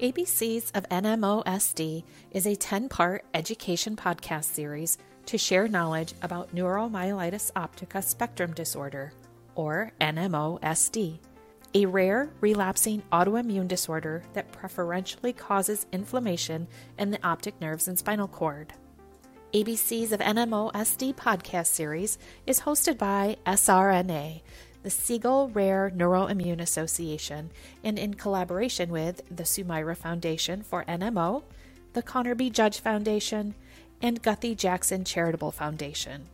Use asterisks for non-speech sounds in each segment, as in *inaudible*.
ABCs of NMOSD is a 10 part education podcast series to share knowledge about neuromyelitis optica spectrum disorder, or NMOSD, a rare relapsing autoimmune disorder that preferentially causes inflammation in the optic nerves and spinal cord. ABCs of NMOSD podcast series is hosted by SRNA, the Siegel Rare Neuroimmune Association, and in collaboration with the Sumaira Foundation for NMO, the Connor B. Judge Foundation, and Guthy Jackson Charitable Foundation.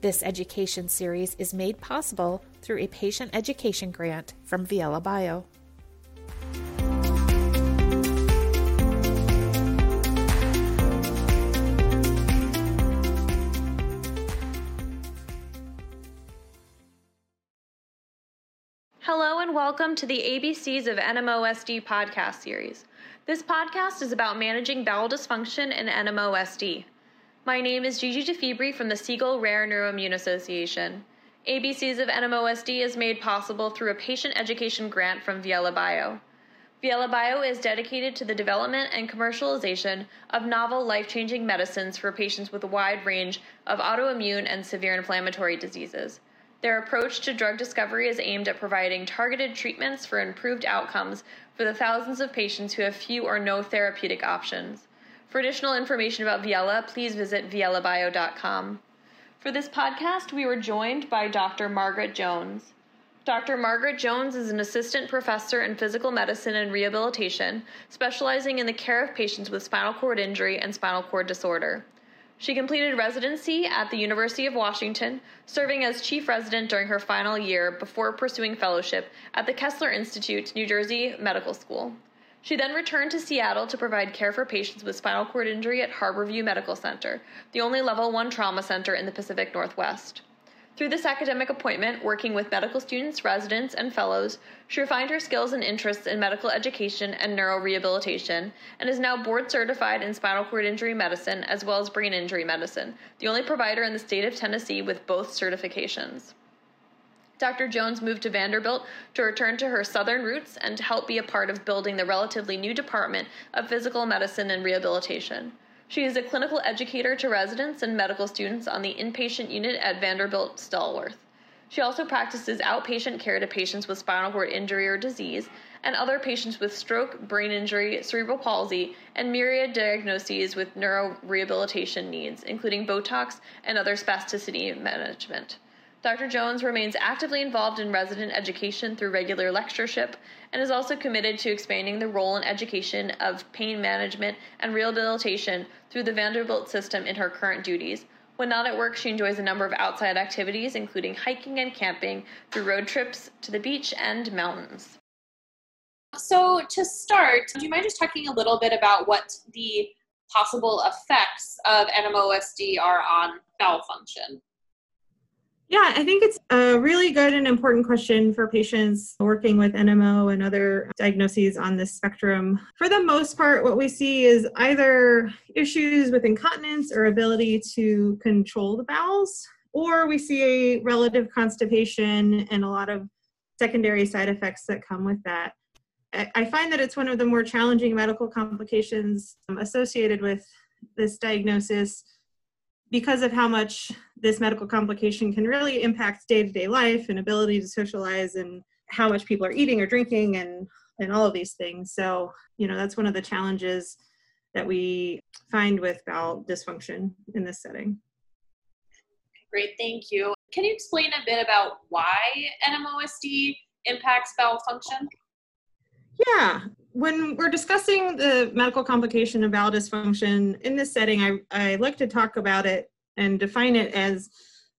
This education series is made possible through a patient education grant from Viela Bio. Hello and welcome to the ABCs of NMOSD podcast series. This podcast is about managing bowel dysfunction in NMOSD. My name is Gigi deFiebre from the Siegel Rare Neuroimmune Association. ABCs of NMOSD is made possible through a patient education grant from Viela Bio. Viela Bio is dedicated to the development and commercialization of novel life changing medicines for patients with a wide range of autoimmune and severe inflammatory diseases. Their approach to drug discovery is aimed at providing targeted treatments for improved outcomes for the thousands of patients who have few or no therapeutic options. For additional information about Viela, please visit vielabio.com. For this podcast, we were joined by Dr. Margaret Jones. Dr. Margaret Jones is an assistant professor in physical medicine and rehabilitation, specializing in the care of patients with spinal cord injury and spinal cord disorder. She completed residency at the University of Washington, serving as chief resident during her final year before pursuing fellowship at the Kessler Institute, New Jersey Medical School. She then returned to Seattle to provide care for patients with spinal cord injury at Harborview Medical Center, the only level 1 trauma center in the Pacific Northwest. Through this academic appointment, working with medical students, residents, and fellows, she refined her skills and interests in medical education and neurorehabilitation, and is now board certified in spinal cord injury medicine as well as brain injury medicine, the only provider in the state of Tennessee with both certifications. Dr. Jones moved to Vanderbilt to return to her Southern roots and to help be a part of building the relatively new Department of Physical Medicine and Rehabilitation. She is a clinical educator to residents and medical students on the inpatient unit at Vanderbilt Stallworth. She also practices outpatient care to patients with spinal cord injury or disease and other patients with stroke, brain injury, cerebral palsy, and myriad diagnoses with neurorehabilitation needs, including Botox and other spasticity management. Dr. Jones remains actively involved in resident education through regular lectureship and is also committed to expanding the role and education of pain management and rehabilitation through the Vanderbilt system in her current duties. When not at work, she enjoys a number of outside activities, including hiking and camping, through road trips to the beach and mountains. So, to start, do you mind just talking a little bit about what the possible effects of NMOSD are on bowel function? Yeah, I think it's a really good and important question for patients working with NMO and other diagnoses on this spectrum. For the most part, what we see is either issues with incontinence or ability to control the bowels, or we see a relative constipation and a lot of secondary side effects that come with that. I find that it's one of the more challenging medical complications um, associated with this diagnosis because of how much this medical complication can really impact day-to-day life and ability to socialize and how much people are eating or drinking and and all of these things. So you know that's one of the challenges that we find with bowel dysfunction in this setting. Great thank you. Can you explain a bit about why nmosd impacts bowel function? Yeah when we're discussing the medical complication of bowel dysfunction in this setting, I, I like to talk about it and define it as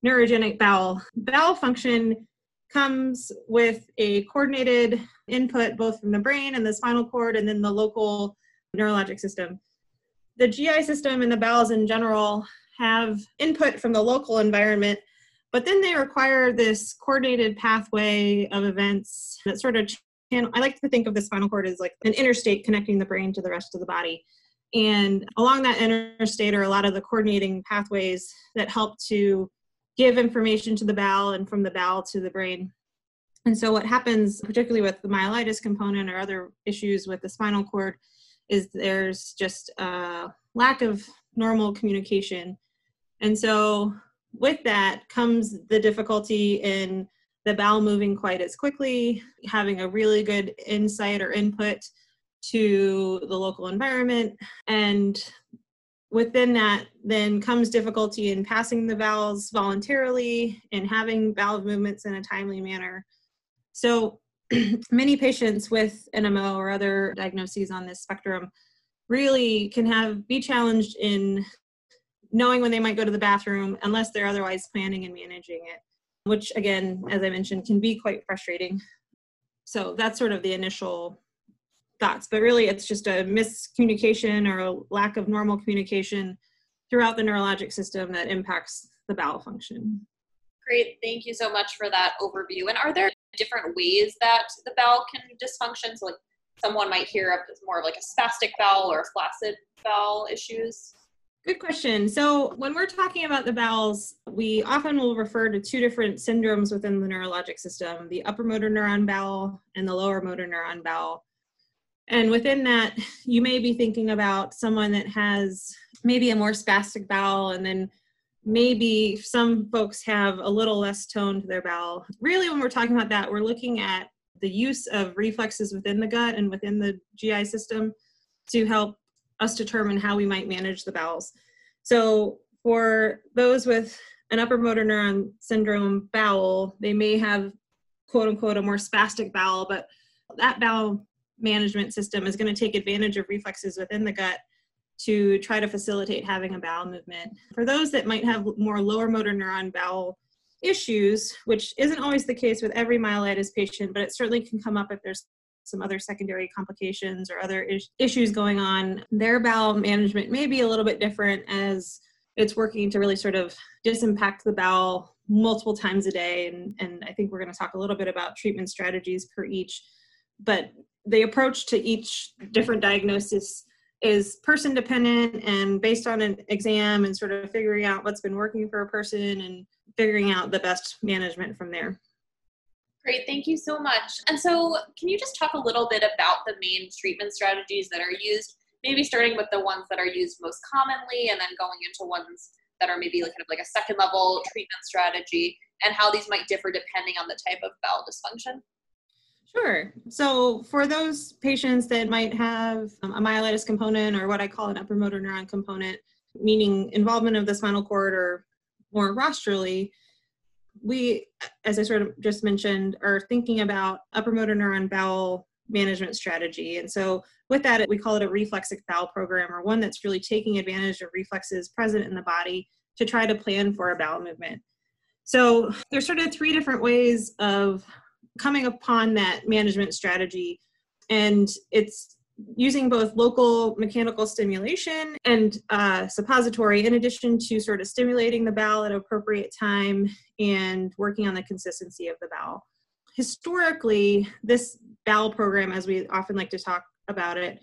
neurogenic bowel. Bowel function comes with a coordinated input both from the brain and the spinal cord and then the local neurologic system. The GI system and the bowels in general have input from the local environment, but then they require this coordinated pathway of events that sort of I like to think of the spinal cord as like an interstate connecting the brain to the rest of the body. And along that interstate are a lot of the coordinating pathways that help to give information to the bowel and from the bowel to the brain. And so, what happens, particularly with the myelitis component or other issues with the spinal cord, is there's just a lack of normal communication. And so, with that comes the difficulty in the bowel moving quite as quickly, having a really good insight or input to the local environment. And within that, then comes difficulty in passing the bowels voluntarily and having bowel movements in a timely manner. So *clears throat* many patients with NMO or other diagnoses on this spectrum really can have be challenged in knowing when they might go to the bathroom unless they're otherwise planning and managing it, which again, as I mentioned, can be quite frustrating. So that's sort of the initial thoughts, but really it's just a miscommunication or a lack of normal communication throughout the neurologic system that impacts the bowel function. Great, thank you so much for that overview. And are there different ways that the bowel can dysfunction? So, like someone might hear of more of like a spastic bowel or a flaccid bowel issues. Good question. So, when we're talking about the bowels, we often will refer to two different syndromes within the neurologic system the upper motor neuron bowel and the lower motor neuron bowel. And within that, you may be thinking about someone that has maybe a more spastic bowel and then maybe some folks have a little less tone to their bowel. Really, when we're talking about that, we're looking at the use of reflexes within the gut and within the GI system to help us determine how we might manage the bowels. So, for those with an upper motor neuron syndrome bowel, they may have quote unquote a more spastic bowel, but that bowel management system is going to take advantage of reflexes within the gut to try to facilitate having a bowel movement. For those that might have more lower motor neuron bowel issues, which isn't always the case with every myelitis patient, but it certainly can come up if there's some other secondary complications or other is- issues going on, their bowel management may be a little bit different as it's working to really sort of disimpact the bowel multiple times a day. And, and I think we're going to talk a little bit about treatment strategies per each. But the approach to each different diagnosis is person dependent and based on an exam and sort of figuring out what's been working for a person and figuring out the best management from there. Great, thank you so much. And so, can you just talk a little bit about the main treatment strategies that are used? Maybe starting with the ones that are used most commonly and then going into ones that are maybe like kind of like a second level treatment strategy and how these might differ depending on the type of bowel dysfunction. Sure. So for those patients that might have um, a myelitis component or what I call an upper motor neuron component, meaning involvement of the spinal cord or more rostrally, we, as I sort of just mentioned, are thinking about upper motor neuron bowel management strategy. And so with that, we call it a reflexic bowel program or one that's really taking advantage of reflexes present in the body to try to plan for a bowel movement. So there's sort of three different ways of coming upon that management strategy and it's using both local mechanical stimulation and uh, suppository in addition to sort of stimulating the bowel at appropriate time and working on the consistency of the bowel historically this bowel program as we often like to talk about it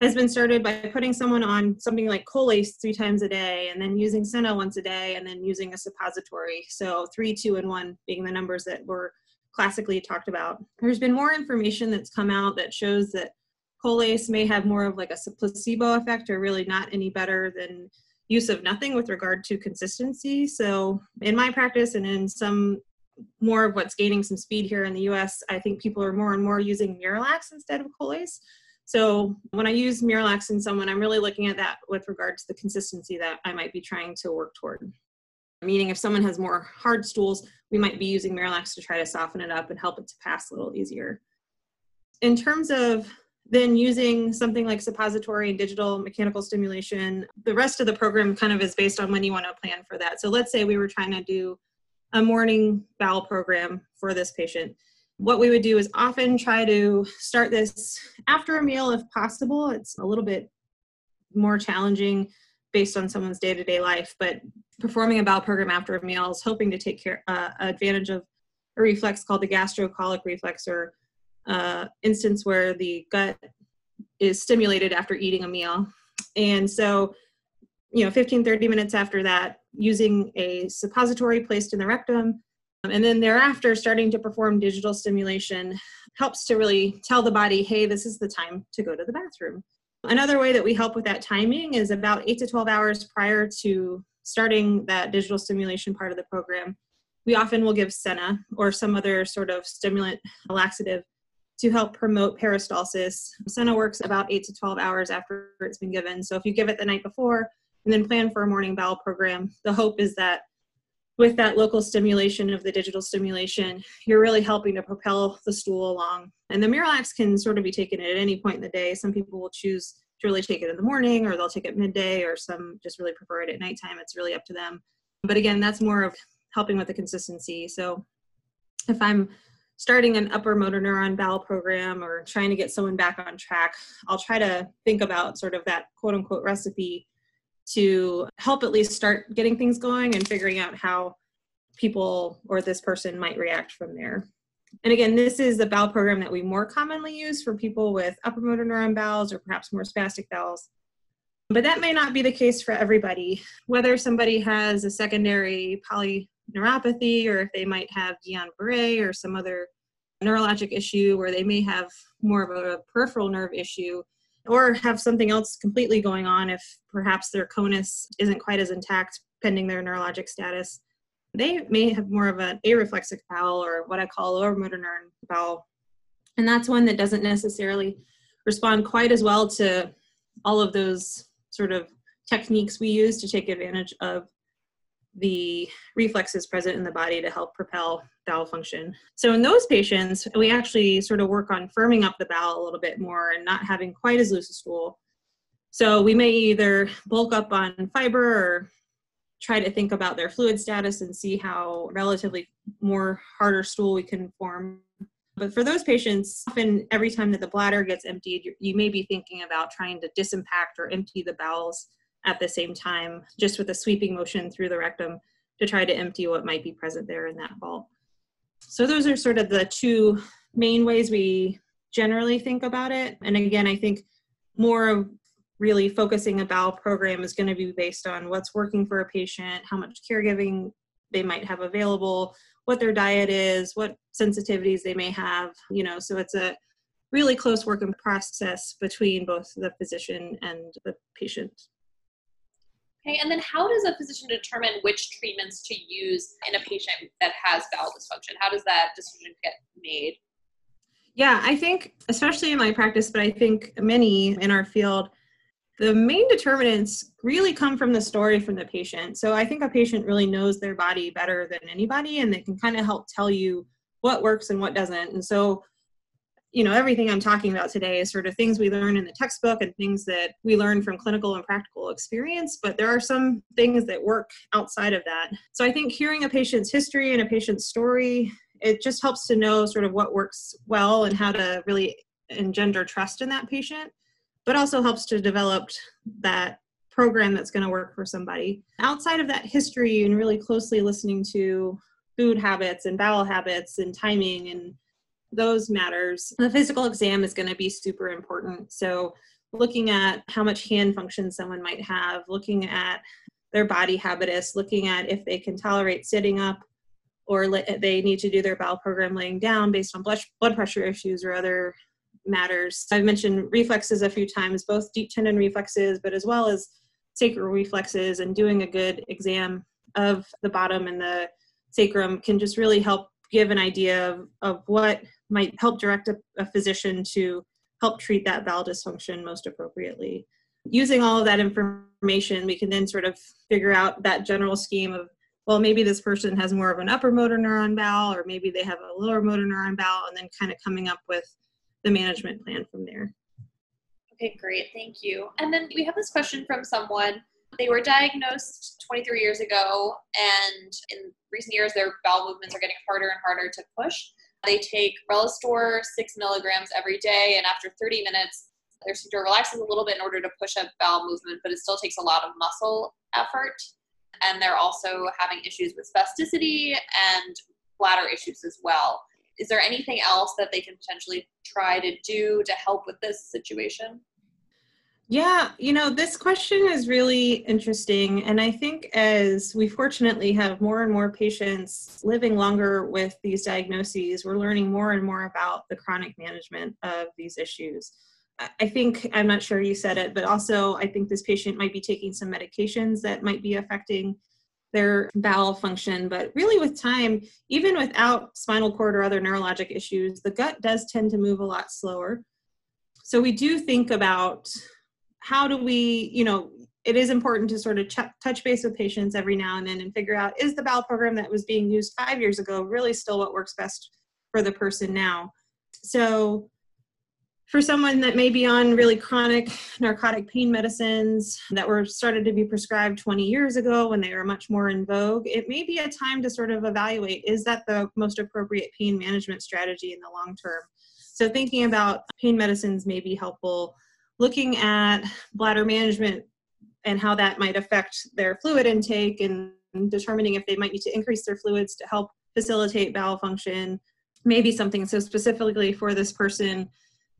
has been started by putting someone on something like Colace three times a day and then using Senna once a day and then using a suppository. So three, two, and one being the numbers that were classically talked about. There's been more information that's come out that shows that Colace may have more of like a placebo effect or really not any better than use of nothing with regard to consistency. So in my practice and in some more of what's gaining some speed here in the US, I think people are more and more using Miralax instead of Colace. So when I use Miralax in someone, I'm really looking at that with regard to the consistency that I might be trying to work toward. Meaning if someone has more hard stools, we might be using Miralax to try to soften it up and help it to pass a little easier. In terms of then using something like suppository and digital mechanical stimulation, the rest of the program kind of is based on when you want to plan for that. So let's say we were trying to do a morning bowel program for this patient. What we would do is often try to start this after a meal if possible. It's a little bit more challenging based on someone's day-to-day life but performing a bowel program after a meal is hoping to take care uh, advantage of a reflex called the gastrocolic reflex or uh, instance where the gut is stimulated after eating a meal and so you know 15 30 minutes after that using a suppository placed in the rectum And then thereafter, starting to perform digital stimulation helps to really tell the body, hey, this is the time to go to the bathroom. Another way that we help with that timing is about 8 to 12 hours prior to starting that digital stimulation part of the program. We often will give Senna or some other sort of stimulant laxative to help promote peristalsis. Senna works about 8 to 12 hours after it's been given. So if you give it the night before and then plan for a morning bowel program, the hope is that with that local stimulation of the digital stimulation, you're really helping to propel the stool along. And the Miralax can sort of be taken at any point in the day. Some people will choose to really take it in the morning, or they'll take it midday, or some just really prefer it at nighttime. It's really up to them. But again, that's more of helping with the consistency. So if I'm starting an upper motor neuron bowel program or trying to get someone back on track, I'll try to think about sort of that quote unquote recipe to help at least start getting things going and figuring out how people or this person might react from there. And again, this is the bowel program that we more commonly use for people with upper motor neuron bowels or perhaps more spastic bowels. But that may not be the case for everybody. Whether somebody has a secondary polyneuropathy or if they might have Guillain-Barré or some other neurologic issue where they may have more of a peripheral nerve issue, or have something else completely going on if perhaps their conus isn't quite as intact pending their neurologic status. They may have more of an areflexic bowel or what I call lower motor neuron bowel. And that's one that doesn't necessarily respond quite as well to all of those sort of techniques we use to take advantage of the reflexes present in the body to help propel bowel function. So in those patients, we actually sort of work on firming up the bowel a little bit more and not having quite as loose a stool. So we may either bulk up on fiber or try to think about their fluid status and see how relatively more harder stool we can form. But for those patients, often every time that the bladder gets emptied, you, may be thinking about trying to disimpact or empty the bowels at the same time, just with a sweeping motion through the rectum to try to empty what might be present there in that vault. So those are sort of the two main ways we generally think about it. And again, I think more of really focusing a bowel program is going to be based on what's working for a patient, how much caregiving they might have available, what their diet is, what sensitivities they may have, you know, so it's a really close working process between both the physician and the patient. Okay, and then how does a physician determine which treatments to use in a patient that has bowel dysfunction? How does that decision get made? Yeah, I think, especially in my practice, but I think many in our field, the main determinants really come from the story from the patient. So I think a patient really knows their body better than anybody, and they can kind of help tell you what works and what doesn't. And so you know everything i'm talking about today is sort of things we learn in the textbook and things that we learn from clinical and practical experience but there are some things that work outside of that. So i think hearing a patient's history and a patient's story it just helps to know sort of what works well and how to really engender trust in that patient but also helps to develop that program that's going to work for somebody. Outside of that history and really closely listening to food habits and bowel habits and timing and those matters. The physical exam is going to be super important. So, looking at how much hand function someone might have, looking at their body habitus, looking at if they can tolerate sitting up or they need to do their bowel program laying down based on blood pressure issues or other matters. I've mentioned reflexes a few times, both deep tendon reflexes, but as well as sacral reflexes, and doing a good exam of the bottom and the sacrum can just really help give an idea of, of what might help direct a, a physician to help treat that bowel dysfunction most appropriately. Using all of that information, we can then sort of figure out that general scheme of, well, maybe this person has more of an upper motor neuron bowel, or maybe they have a lower motor neuron bowel, and then kind of coming up with the management plan from there. Okay, great. Thank you. And then we have this question from someone. They were diagnosed 23 years ago, and in recent years, their bowel movements are getting harder and harder to push. They take Relistor six milligrams every day, and after 30 minutes, their sphincter relaxes a little bit in order to push up bowel movement, but it still takes a lot of muscle effort. And they're also having issues with spasticity and bladder issues as well. Is there anything else that they can potentially try to do to help with this situation? Yeah, you know, this question is really interesting. And I think as we fortunately have more and more patients living longer with these diagnoses, we're learning more and more about the chronic management of these issues. I think, I'm not sure you said it, but also I think this patient might be taking some medications that might be affecting their bowel function. But really, with time, even without spinal cord or other neurologic issues, the gut does tend to move a lot slower. So we do think about how do we, you know, it is important to sort of ch- touch base with patients every now and then and figure out is the bowel program that was being used five years ago really still what works best for the person now? So, for someone that may be on really chronic narcotic pain medicines that were started to be prescribed 20 years ago when they were much more in vogue, it may be a time to sort of evaluate is that the most appropriate pain management strategy in the long term? So, thinking about pain medicines may be helpful looking at bladder management and how that might affect their fluid intake and determining if they might need to increase their fluids to help facilitate bowel function. Maybe something so specifically for this person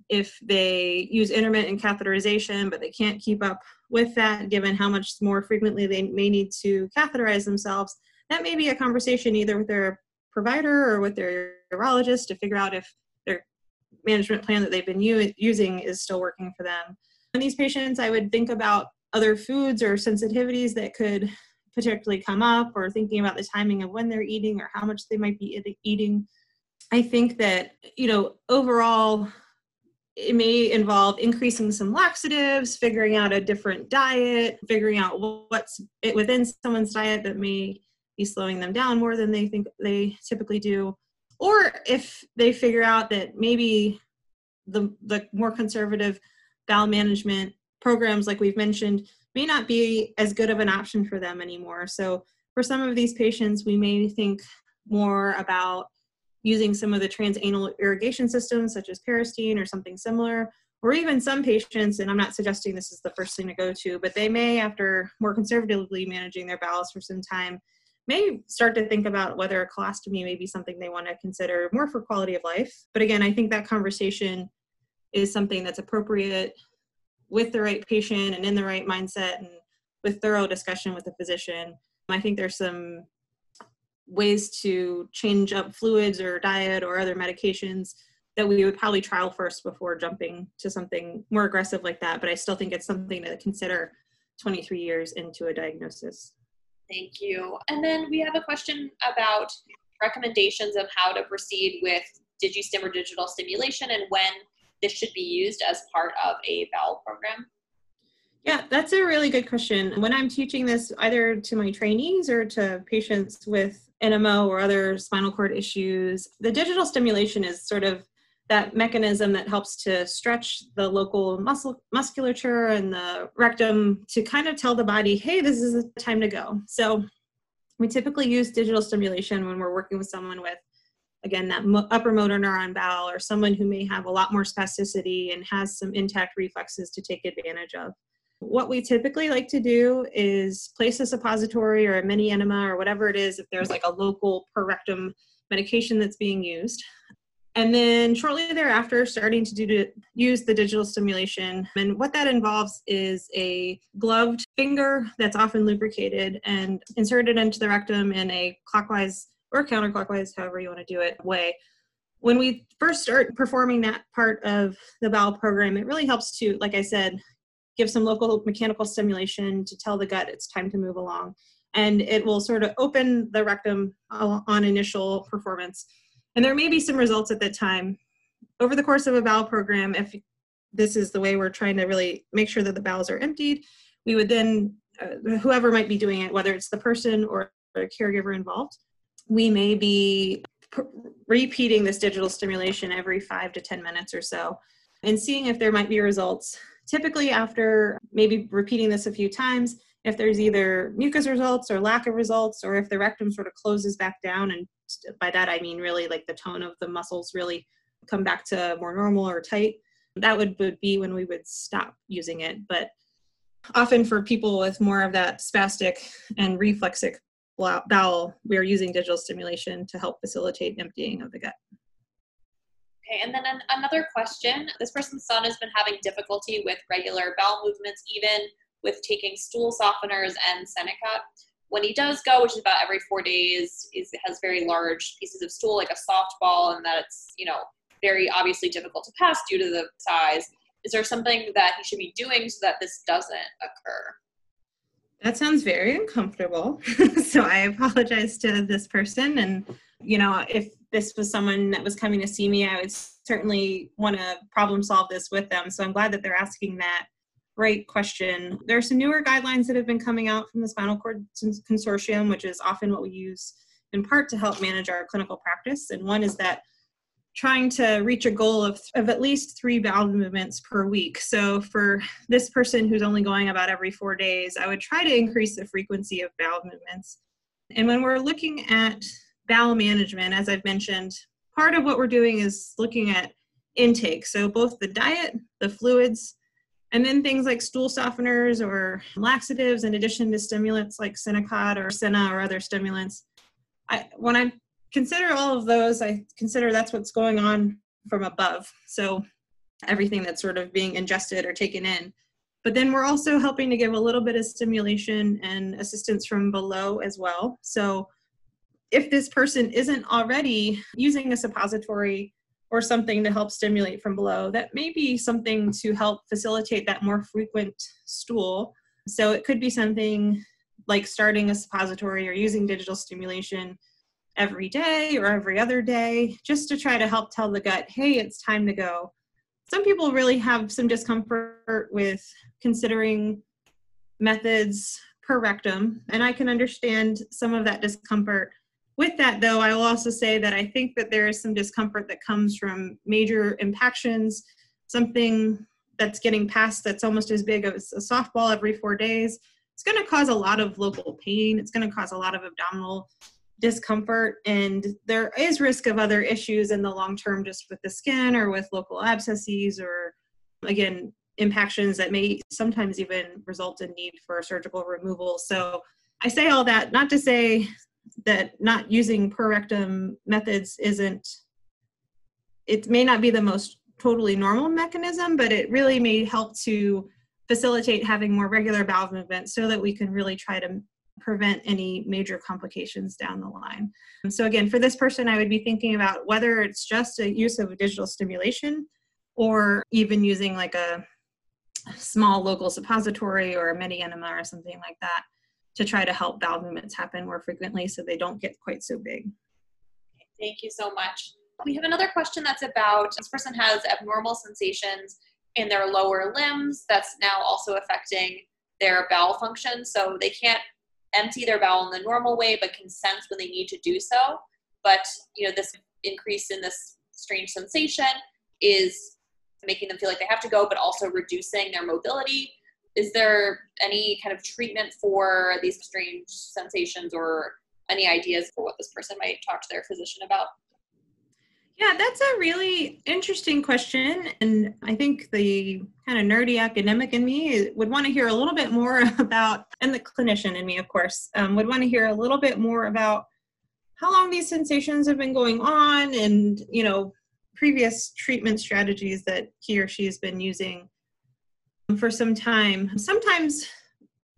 if they use intermittent catheterization but they can't keep up with that given how much more frequently they may need to catheterize themselves that may be a conversation either with their provider or with their urologist to figure out if management plan that they've been u- using is still working for them. In these patients, I would think about other foods or sensitivities that could particularly come up, or thinking about the timing of when they're eating or how much they might be eating. I think that, you know, overall, it may involve increasing some laxatives, figuring out a different diet, figuring out what's within someone's diet that may be slowing them down more than they think they typically do or if they figure out that maybe the the more conservative bowel management programs like we've mentioned may not be as good of an option for them anymore. So for some of these patients we may think more about using some of the transanal irrigation systems such as Peristeen or something similar or even some patients and i'm not suggesting this is the first thing to go to but they may after more conservatively managing their bowels for some time may start to think about whether a colostomy may be something they want to consider more for quality of life. But again, I think that conversation is something that's appropriate with the right patient and in the right mindset and with thorough discussion with the physician. I think there's some ways to change up fluids or diet or other medications that we would probably trial first before jumping to something more aggressive like that. But I still think it's something to consider 23 years into a diagnosis. Thank you. And then we have a question about recommendations of how to proceed with DigiStim or digital stimulation and when this should be used as part of a bowel program. Yeah, that's a really good question. When I'm teaching this either to my trainees or to patients with NMO or other spinal cord issues, the digital stimulation is sort of that mechanism that helps to stretch the local muscle musculature and the rectum to kind of tell the body, hey, this is the time to go. So we typically use digital stimulation when we're working with someone with again that mo- upper motor neuron bowel or someone who may have a lot more spasticity and has some intact reflexes to take advantage of what we typically like to do is place a suppository or a mini enema or whatever it is if there's like a local per rectum medication that's being used and then shortly thereafter starting to do to use the digital stimulation. And what that involves is a gloved finger that's often lubricated and inserted into the rectum in a clockwise or counterclockwise however you want to do it way. When we first start performing that part of the bowel program it really helps to like i said give some local mechanical stimulation to tell the gut it's time to move along. And it will sort of open the rectum uh, on initial performance and there may be some results at that time. Over the course of a bowel program, if this is the way we're trying to really make sure that the bowels are emptied, we would then, uh, whoever might be doing it, whether it's the person or a caregiver involved, we may be repeating this digital stimulation every five to 10 minutes or so and seeing if there might be results. Typically, after maybe repeating this a few times, if there's either mucus results or lack of results, or if the rectum sort of closes back down and by that I mean really like the tone of the muscles really come back to more normal or tight. That would, would be when we would stop using it. But often for people with more of that spastic and reflexic bowel, we are using digital stimulation to help facilitate emptying of the gut. Okay, and then an, another question. This person's son has been having difficulty with regular bowel movements, even with taking stool softeners and Senokot. When he does go, which is about every four days, is has very large pieces of stool, like a softball, and that it's you know very obviously difficult to pass due to the size. Is there something that he should be doing so that this doesn't occur? That sounds very uncomfortable. *laughs* so I apologize to this person. And, you know, if this was someone that was coming to see me, I would certainly want to problem solve this with them. So I'm glad that they're asking that great question. There are some newer guidelines that have been coming out from the Spinal Cord Consortium, which is often what we use in part to help manage our clinical practice. And one is that trying to reach a goal of, of at least three bowel movements per week. So for this person who's only going about every four days, I would try to increase the frequency of bowel movements. And when we're looking at bowel management, as I've mentioned, part of what we're doing is looking at intake. So both the diet, the fluids, and then things like stool softeners or laxatives, in addition to stimulants like Senokot or Senna or other stimulants. I, when I consider all of those, I consider that's what's going on from above. So everything that's sort of being ingested or taken in. But then we're also helping to give a little bit of stimulation and assistance from below as well. So if this person isn't already using a suppository or something to help stimulate from below, that may be something to help facilitate that more frequent stool. So it could be something like starting a suppository or using digital stimulation every day or every other day just to try to help tell the gut, hey, it's time to go. Some people really have some discomfort with considering methods per rectum, and I can understand some of that discomfort. With that, though, I will also say that I think that there is some discomfort that comes from major impactions, something that's getting past that's almost as big as a softball every four days. It's going to cause a lot of local pain. It's going to cause a lot of abdominal discomfort and there is risk of other issues in the long term just with the skin or with local abscesses or again impactions that may sometimes even result in need for surgical removal so i say all that not to say that not using per rectum methods isn't it may not be the most totally normal mechanism but it really may help to facilitate having more regular bowel movement so that we can really try to prevent any major complications down the line. So again, for this person, I would be thinking about whether it's just a use of digital stimulation or even using like a small local suppository or a mini enema or something like that to try to help bowel movements happen more frequently so they don't get quite so big. Thank you so much. We have another question that's about this person has abnormal sensations in their lower limbs that's now also affecting their bowel function. So they can't empty their bowel in the normal way, but can sense when they need to do so. But you know, this increase in this strange sensation is making them feel like they have to go, but also reducing their mobility. Is there any kind of treatment for these strange sensations or any ideas for what this person might talk to their physician about? Yeah, that's a really interesting question. And I think the kind of nerdy academic in me would want to hear a little bit more *laughs* about, and the clinician in me, of course, um, would want to hear a little bit more about how long these sensations have been going on and, you know, previous treatment strategies that he or she has been using for some time. Sometimes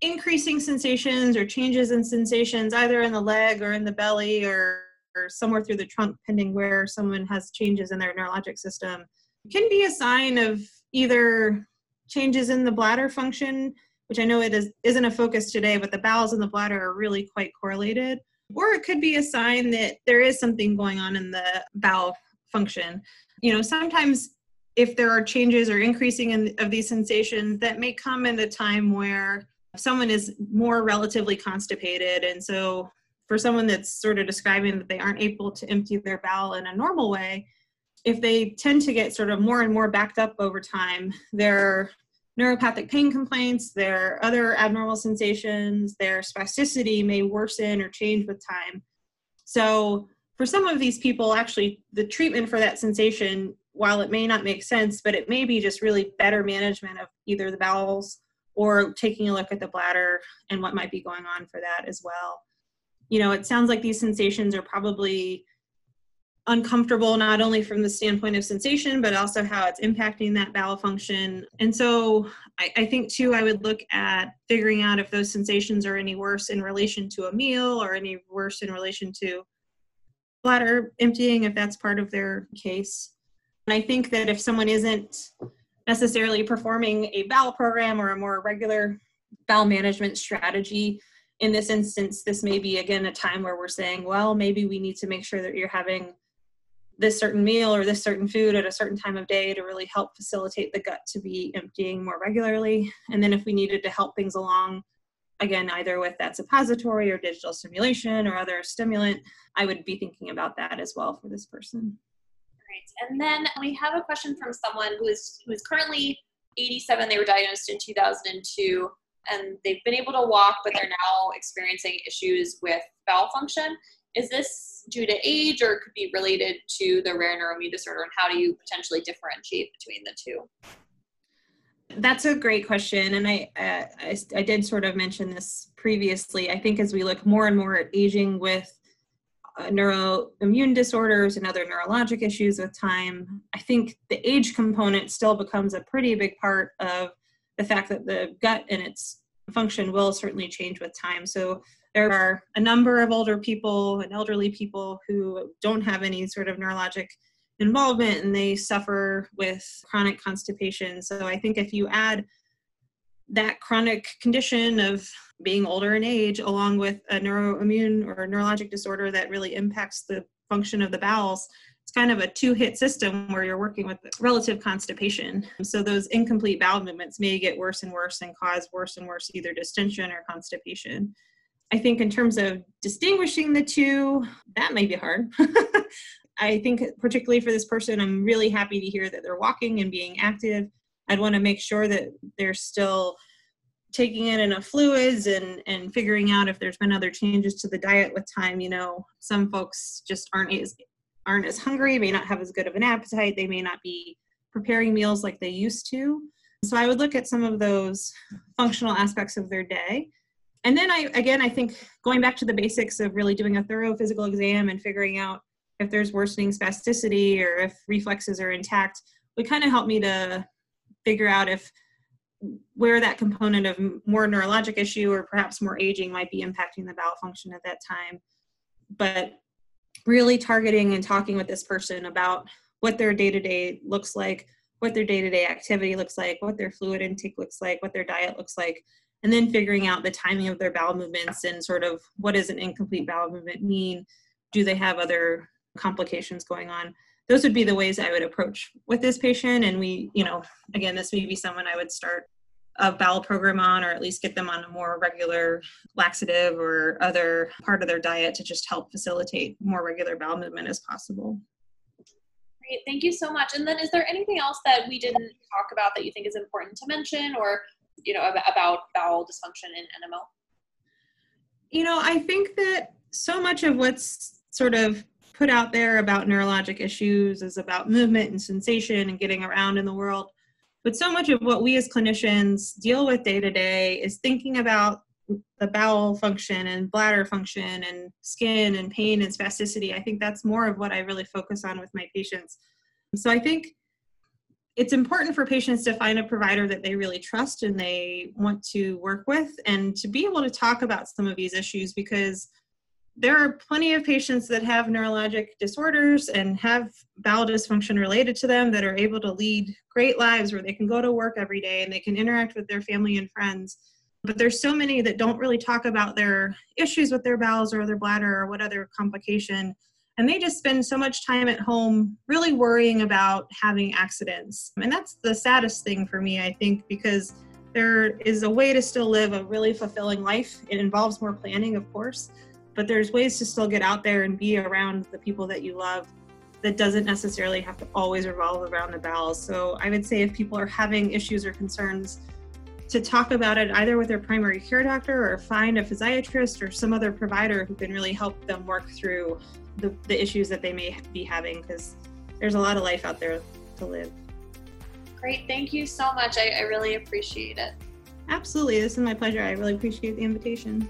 increasing sensations or changes in sensations, either in the leg or in the belly or or somewhere through the trunk, pending where someone has changes in their neurologic system, can be a sign of either changes in the bladder function, which I know it is, isn't a focus today, but the bowels and the bladder are really quite correlated. Or it could be a sign that there is something going on in the bowel function. You know, sometimes if there are changes or increasing in, of these sensations, that may come in a time where someone is more relatively constipated. And so for someone that's sort of describing that they aren't able to empty their bowel in a normal way, if they tend to get sort of more and more backed up over time, their neuropathic pain complaints, their other abnormal sensations, their spasticity may worsen or change with time. So, for some of these people, actually, the treatment for that sensation, while it may not make sense, but it may be just really better management of either the bowels or taking a look at the bladder and what might be going on for that as well. You know, it sounds like these sensations are probably uncomfortable not only from the standpoint of sensation but also how it's impacting that bowel function. And so I, I, think too i would look at figuring out if those sensations are any worse in relation to a meal or any worse in relation to bladder emptying if that's part of their case and i think that if someone isn't necessarily performing a bowel program or a more regular bowel management strategy in this instance this may be again a time where we're saying well maybe we need to make sure that you're having this certain meal or this certain food at a certain time of day to really help facilitate the gut to be emptying more regularly. And then if we needed to help things along, again, either with that suppository or digital stimulation or other stimulant, I would be thinking about that as well for this person. Great. And then we have a question from someone who is who is currently 87. They were diagnosed in 2002 and they've been able to walk, but they're now experiencing issues with bowel function. Is this due to age or could be related to the rare neuroimmune disorder? And how do you potentially differentiate between the two? That's a great question, and I, uh, I, I did sort of mention this previously. I think as we look more and more at aging with Uh, neuroimmune disorders and other neurologic issues with time, I think the age component still becomes a pretty big part of the fact that the gut and its function will certainly change with time. So there are a number of older people and elderly people who don't have any sort of neurologic involvement and they suffer with chronic constipation. So I think if you add that chronic condition of being older in age along with a neuroimmune or neurologic disorder that really impacts the function of the bowels it's kind of a two hit system where you're working with relative constipation so those incomplete bowel movements may get worse and worse and cause worse and worse either distension or constipation I think in terms of distinguishing the two, that may be hard. *laughs* I think particularly for this person, I'm really happy to hear that they're walking and being active. I'd want to make sure that they're still taking in enough fluids and and figuring out if there's been other changes to the diet with time. You know, some folks just aren't as aren't as hungry, may not have as good of an appetite, they may not be preparing meals like they used to. So I would look at some of those functional aspects of their day and then I again I think going back to the basics of really doing a thorough physical exam and figuring out if there's worsening spasticity or if reflexes are intact would kind of help me to figure out if where that component of more neurologic issue or perhaps more aging might be impacting the bowel function at that time. But really targeting and talking with this person about what their day-to-day looks like what their day-to-day activity looks like what their fluid intake looks like what their diet looks like and then figuring out the timing of their bowel movements and sort of what does an incomplete bowel movement mean? Do they have other complications going on those would be the ways i would approach with this patient and we you know again this may be someone i would start a bowel program on or at least get them on a more regular laxative or other part of their diet to just help facilitate more regular bowel movement as possible Great, thank you so much. And then, is there anything else that we didn't talk about that you think is important to mention, or you know about bowel dysfunction in NMO? You know, I think that so much of what's sort of put out there about neurologic issues is about movement and sensation and getting around in the world. But so much of what we as clinicians deal with day to day is thinking about the bowel function and bladder function and skin and pain and spasticity. I think that's more of what I really focus on with my patients. So I think it's important for patients to find a provider that they really trust and they want to work with and to be able to talk about some of these issues because there are plenty of patients that have neurologic disorders and have bowel dysfunction related to them that are able to lead great lives where they can go to work every day and they can interact with their family and friends. But there's so many that don't really talk about their issues with their bowels or their bladder or what other complication and they just spend so much time at home really worrying about having accidents. And that's the saddest thing for me i think because there is a way to still live a really fulfilling life. It involves more planning of course but there's ways to still get out there and be around the people that you love that doesn't necessarily have to always revolve around the bowels so i would say if people are having issues or concerns to talk about it either with their primary care doctor or find a physiatrist or some other provider who can really help them work through the, the issues that they may be having because there's a lot of life out there to live. Great. Thank you so much. I, I really appreciate it. Absolutely. This is my pleasure. I really appreciate the invitation.